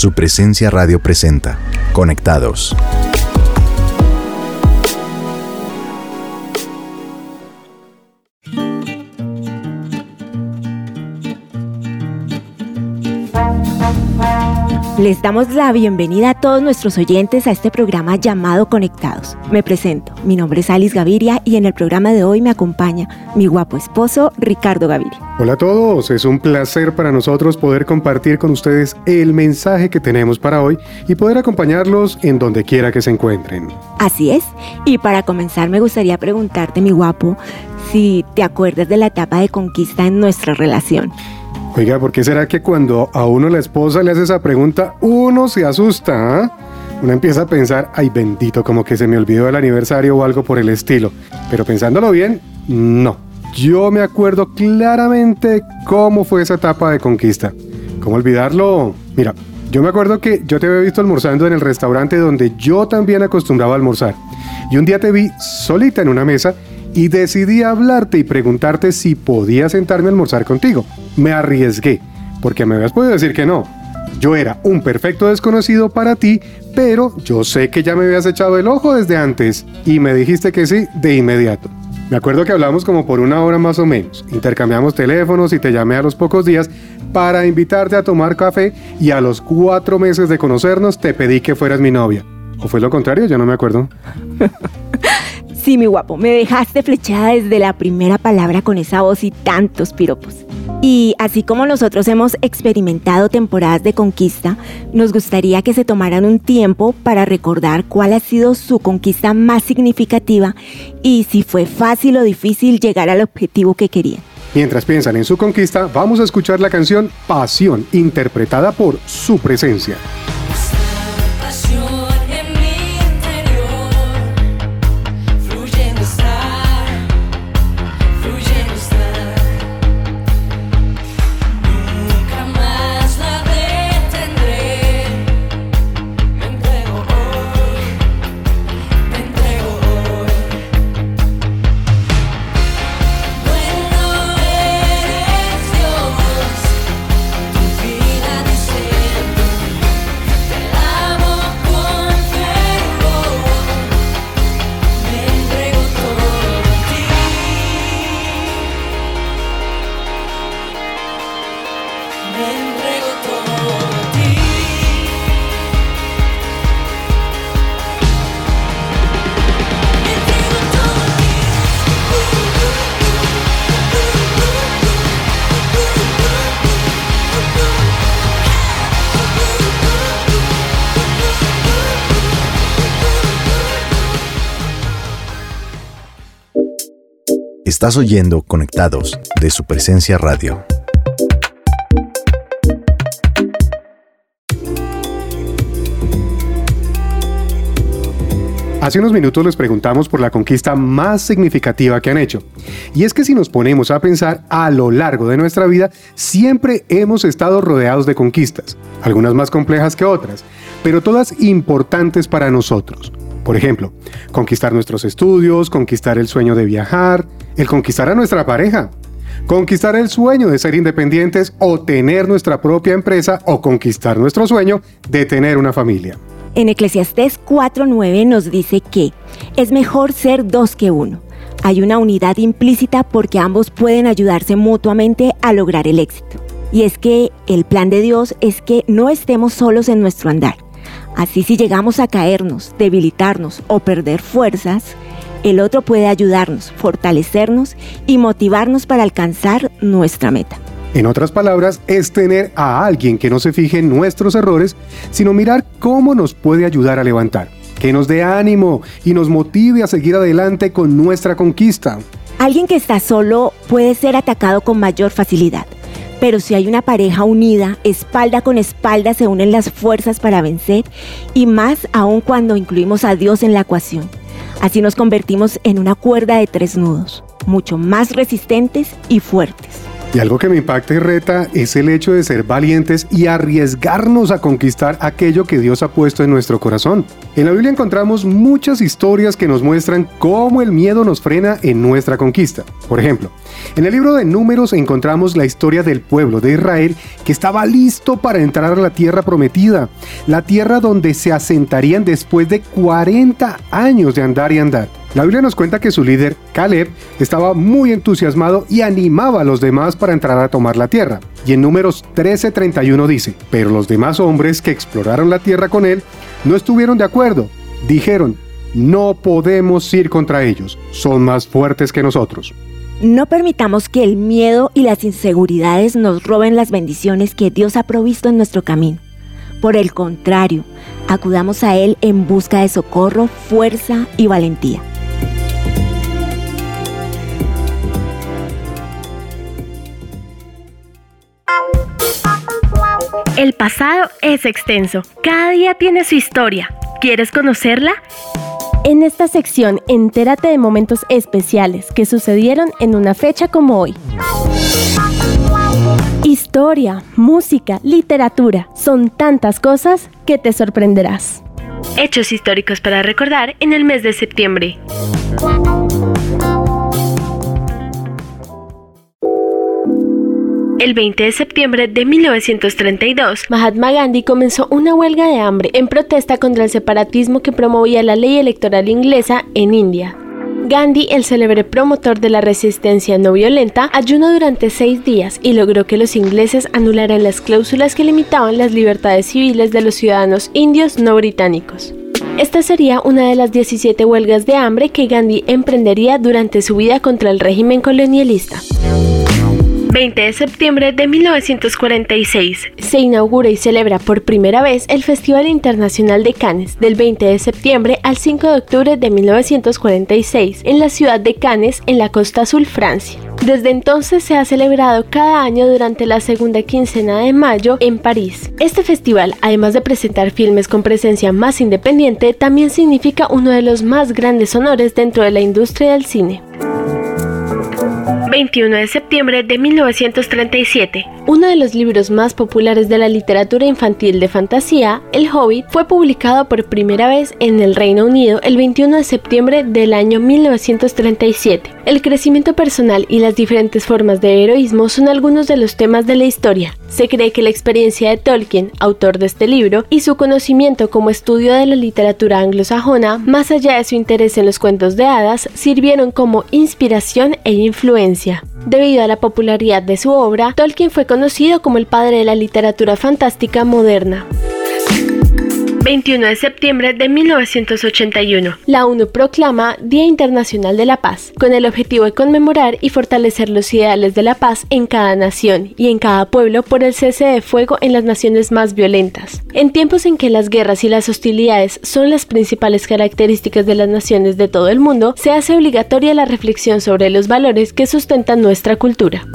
Su presencia radio presenta. Conectados. Les damos la bienvenida a todos nuestros oyentes a este programa llamado Conectados. Me presento, mi nombre es Alice Gaviria y en el programa de hoy me acompaña mi guapo esposo Ricardo Gaviria. Hola a todos, es un placer para nosotros poder compartir con ustedes el mensaje que tenemos para hoy y poder acompañarlos en donde quiera que se encuentren. Así es, y para comenzar me gustaría preguntarte, mi guapo, si te acuerdas de la etapa de conquista en nuestra relación. Oiga, ¿por qué será que cuando a uno la esposa le hace esa pregunta, uno se asusta? ah? Uno empieza a pensar, ay bendito, como que se me olvidó el aniversario o algo por el estilo. Pero pensándolo bien, no. Yo me acuerdo claramente cómo fue esa etapa de conquista. ¿Cómo olvidarlo? Mira, yo me acuerdo que yo te había visto almorzando en el restaurante donde yo también acostumbraba a almorzar. Y un día te vi solita en una mesa y decidí hablarte y preguntarte si podía sentarme a almorzar contigo. Me arriesgué, porque me habías podido decir que no. Yo era un perfecto desconocido para ti, pero yo sé que ya me habías echado el ojo desde antes y me dijiste que sí de inmediato. Me acuerdo que hablamos como por una hora más o menos, intercambiamos teléfonos y te llamé a los pocos días para invitarte a tomar café y a los cuatro meses de conocernos te pedí que fueras mi novia. ¿O fue lo contrario? Ya no me acuerdo. Sí, mi guapo, me dejaste flechada desde la primera palabra con esa voz y tantos piropos. Y así como nosotros hemos experimentado temporadas de conquista, nos gustaría que se tomaran un tiempo para recordar cuál ha sido su conquista más significativa y si fue fácil o difícil llegar al objetivo que querían. Mientras piensan en su conquista, vamos a escuchar la canción Pasión, interpretada por su presencia. Estás oyendo Conectados de su presencia radio. Hace unos minutos les preguntamos por la conquista más significativa que han hecho. Y es que si nos ponemos a pensar a lo largo de nuestra vida, siempre hemos estado rodeados de conquistas, algunas más complejas que otras, pero todas importantes para nosotros. Por ejemplo, conquistar nuestros estudios, conquistar el sueño de viajar, el conquistar a nuestra pareja, conquistar el sueño de ser independientes o tener nuestra propia empresa o conquistar nuestro sueño de tener una familia. En Eclesiastés 4.9 nos dice que es mejor ser dos que uno. Hay una unidad implícita porque ambos pueden ayudarse mutuamente a lograr el éxito. Y es que el plan de Dios es que no estemos solos en nuestro andar. Así si llegamos a caernos, debilitarnos o perder fuerzas, el otro puede ayudarnos, fortalecernos y motivarnos para alcanzar nuestra meta. En otras palabras, es tener a alguien que no se fije en nuestros errores, sino mirar cómo nos puede ayudar a levantar, que nos dé ánimo y nos motive a seguir adelante con nuestra conquista. Alguien que está solo puede ser atacado con mayor facilidad, pero si hay una pareja unida, espalda con espalda se unen las fuerzas para vencer y más aún cuando incluimos a Dios en la ecuación. Así nos convertimos en una cuerda de tres nudos, mucho más resistentes y fuertes. Y algo que me impacta y reta es el hecho de ser valientes y arriesgarnos a conquistar aquello que Dios ha puesto en nuestro corazón. En la Biblia encontramos muchas historias que nos muestran cómo el miedo nos frena en nuestra conquista. Por ejemplo, en el libro de Números encontramos la historia del pueblo de Israel que estaba listo para entrar a la tierra prometida, la tierra donde se asentarían después de 40 años de andar y andar. La Biblia nos cuenta que su líder, Caleb, estaba muy entusiasmado y animaba a los demás para entrar a tomar la tierra. Y en números 13:31 dice, pero los demás hombres que exploraron la tierra con él no estuvieron de acuerdo. Dijeron, no podemos ir contra ellos, son más fuertes que nosotros. No permitamos que el miedo y las inseguridades nos roben las bendiciones que Dios ha provisto en nuestro camino. Por el contrario, acudamos a Él en busca de socorro, fuerza y valentía. El pasado es extenso. Cada día tiene su historia. ¿Quieres conocerla? En esta sección, entérate de momentos especiales que sucedieron en una fecha como hoy. Historia, música, literatura, son tantas cosas que te sorprenderás. Hechos históricos para recordar en el mes de septiembre. El 20 de septiembre de 1932, Mahatma Gandhi comenzó una huelga de hambre en protesta contra el separatismo que promovía la ley electoral inglesa en India. Gandhi, el célebre promotor de la resistencia no violenta, ayunó durante seis días y logró que los ingleses anularan las cláusulas que limitaban las libertades civiles de los ciudadanos indios no británicos. Esta sería una de las 17 huelgas de hambre que Gandhi emprendería durante su vida contra el régimen colonialista. 20 de septiembre de 1946. Se inaugura y celebra por primera vez el Festival Internacional de Cannes del 20 de septiembre al 5 de octubre de 1946 en la ciudad de Cannes, en la costa azul, Francia. Desde entonces se ha celebrado cada año durante la segunda quincena de mayo en París. Este festival, además de presentar filmes con presencia más independiente, también significa uno de los más grandes honores dentro de la industria del cine. 21 de septiembre de 1937. Uno de los libros más populares de la literatura infantil de fantasía, El Hobbit, fue publicado por primera vez en el Reino Unido el 21 de septiembre del año 1937. El crecimiento personal y las diferentes formas de heroísmo son algunos de los temas de la historia. Se cree que la experiencia de Tolkien, autor de este libro, y su conocimiento como estudio de la literatura anglosajona, más allá de su interés en los cuentos de hadas, sirvieron como inspiración e influencia. Debido a la popularidad de su obra, Tolkien fue conocido como el padre de la literatura fantástica moderna. 21 de septiembre de 1981. La ONU proclama Día Internacional de la Paz, con el objetivo de conmemorar y fortalecer los ideales de la paz en cada nación y en cada pueblo por el cese de fuego en las naciones más violentas. En tiempos en que las guerras y las hostilidades son las principales características de las naciones de todo el mundo, se hace obligatoria la reflexión sobre los valores que sustentan nuestra cultura.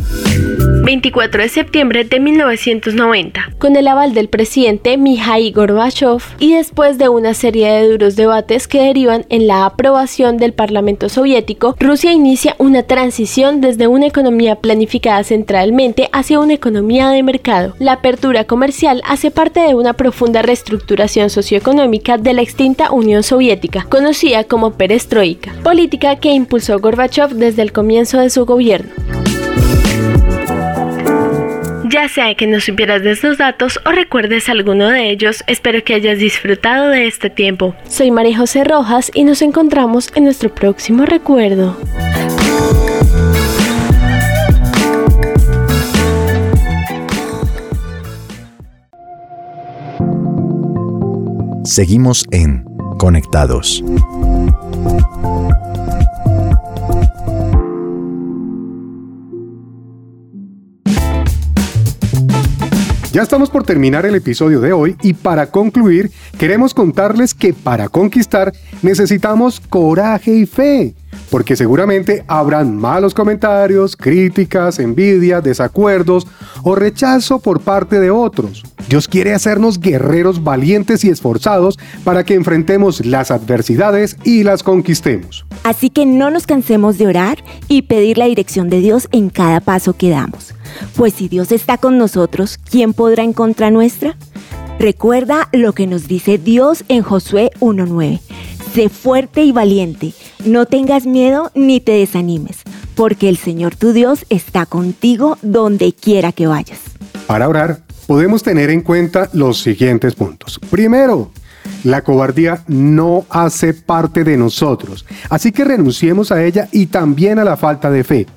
24 de septiembre de 1990. Con el aval del presidente Mikhail Gorbachev y después de una serie de duros debates que derivan en la aprobación del Parlamento soviético, Rusia inicia una transición desde una economía planificada centralmente hacia una economía de mercado. La apertura comercial hace parte de una profunda reestructuración socioeconómica de la extinta Unión Soviética, conocida como perestroika, política que impulsó Gorbachev desde el comienzo de su gobierno. Ya sea que no supieras de estos datos o recuerdes alguno de ellos, espero que hayas disfrutado de este tiempo. Soy María José Rojas y nos encontramos en nuestro próximo recuerdo. Seguimos en Conectados. Ya estamos por terminar el episodio de hoy y para concluir queremos contarles que para conquistar necesitamos coraje y fe, porque seguramente habrán malos comentarios, críticas, envidia, desacuerdos o rechazo por parte de otros. Dios quiere hacernos guerreros valientes y esforzados para que enfrentemos las adversidades y las conquistemos. Así que no nos cansemos de orar y pedir la dirección de Dios en cada paso que damos Pues si Dios está con nosotros, ¿quién podrá en contra nuestra? Recuerda lo que nos dice Dios en Josué 1.9. Sé fuerte y valiente, no tengas miedo ni te desanimes, porque el Señor tu Dios está contigo donde quiera que vayas. Para orar, podemos tener en cuenta los siguientes puntos. Primero, la cobardía no hace parte de nosotros, así que renunciemos a ella y también a la falta de fe,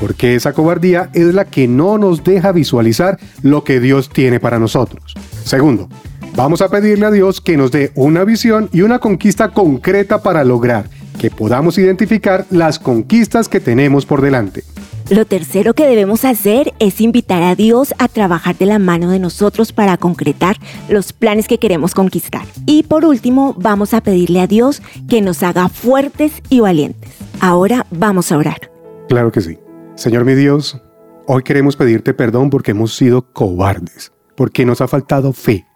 porque esa cobardía es la que no nos deja visualizar lo que Dios tiene para nosotros. Segundo, vamos a pedirle a Dios que nos dé una visión y una conquista concreta para lograr que podamos identificar las conquistas que tenemos por delante. Lo tercero que debemos hacer es invitar a Dios a trabajar de la mano de nosotros para concretar los planes que queremos conquistar. Y por último, vamos a pedirle a Dios que nos haga fuertes y valientes. Ahora vamos a orar. Claro que sí. Señor mi Dios, hoy queremos pedirte perdón porque hemos sido cobardes, porque nos ha faltado fe,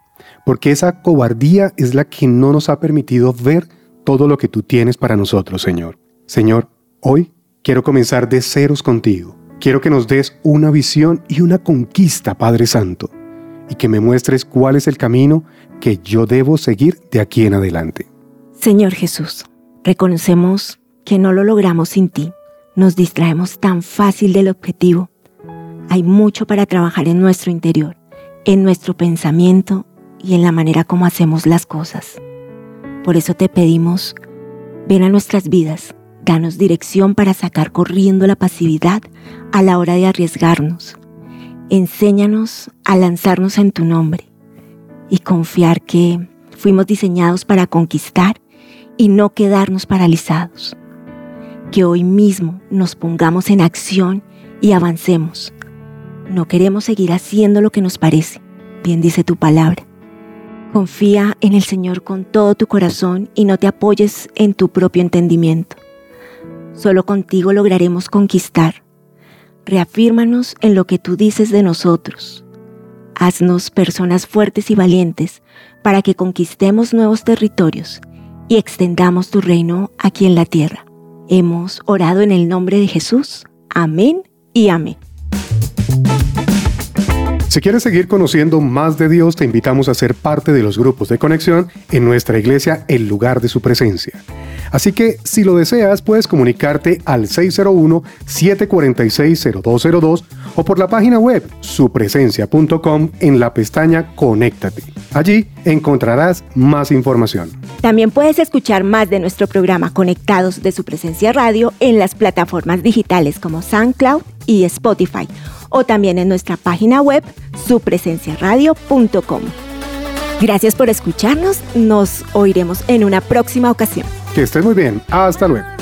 porque esa cobardía es la que no nos ha permitido ver todo lo que tú tienes para nosotros, Señor. Señor, hoy Quiero comenzar de ceros contigo. Quiero que nos des una visión y una conquista, Padre Santo, y que me muestres cuál es el camino que yo debo seguir de aquí en adelante. Señor Jesús, reconocemos que no lo logramos sin ti. Nos distraemos tan fácil del objetivo. Hay mucho para trabajar en nuestro interior, en nuestro pensamiento y en la manera como hacemos las cosas. Por eso te pedimos, ven a nuestras vidas Danos dirección para sacar corriendo la pasividad a la hora de arriesgarnos. Enséñanos a lanzarnos en tu nombre y confiar que fuimos diseñados para conquistar y no quedarnos paralizados. Que hoy mismo nos pongamos en acción y avancemos. No queremos seguir haciendo lo que nos parece, bien dice tu palabra. Confía en el Señor con todo tu corazón y no te apoyes en tu propio entendimiento. Solo contigo lograremos conquistar. Reafírmanos en lo que tú dices de nosotros. Haznos personas fuertes y valientes para que conquistemos nuevos territorios y extendamos tu reino aquí en la tierra. Hemos orado en el nombre de Jesús. Amén y amén. Si quieres seguir conociendo más de Dios, te invitamos a ser parte de los grupos de conexión en nuestra iglesia El lugar de su presencia. Así que si lo deseas, puedes comunicarte al 601-746-0202 o por la página web supresencia.com en la pestaña Conéctate. Allí encontrarás más información. También puedes escuchar más de nuestro programa Conectados de su presencia radio en las plataformas digitales como SoundCloud y Spotify o también en nuestra página web supresenciaradio.com. Gracias por escucharnos, nos oiremos en una próxima ocasión. Que estés muy bien, hasta luego.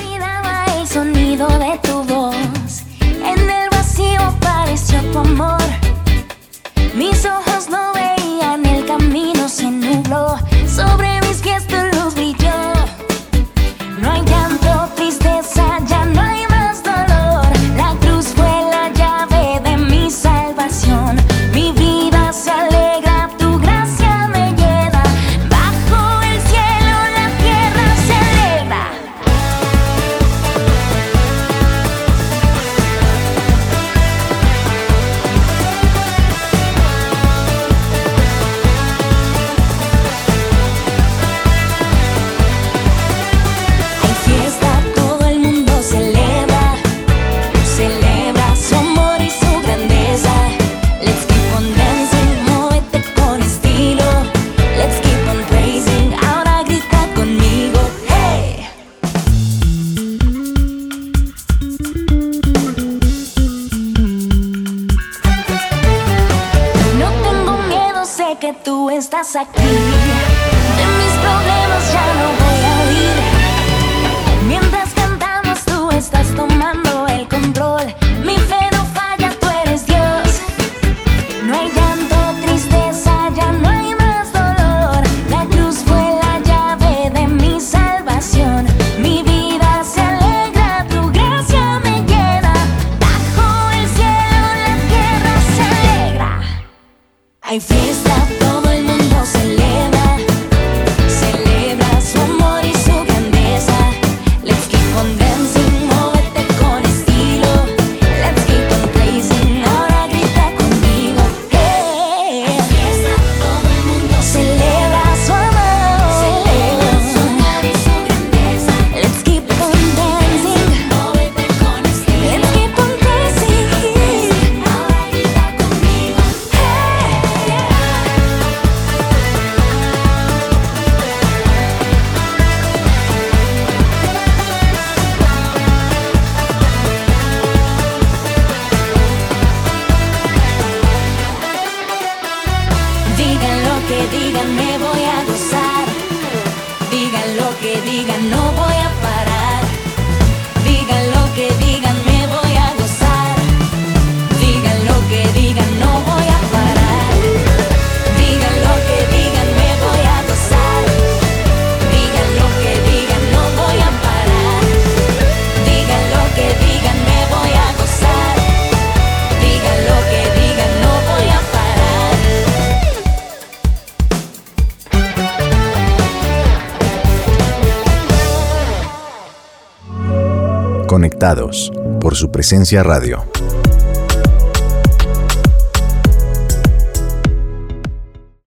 Estás aquí. De mis problemas ya no voy a huir. Mientras cantamos, tú estás tomando el control. Mi fe no falla, tú eres Dios. No hay llanto, tristeza, ya no hay más dolor. La cruz fue la llave de mi salvación. Mi vida se alegra, tu gracia me llena. Bajo el cielo la tierra se alegra. Por su presencia radio.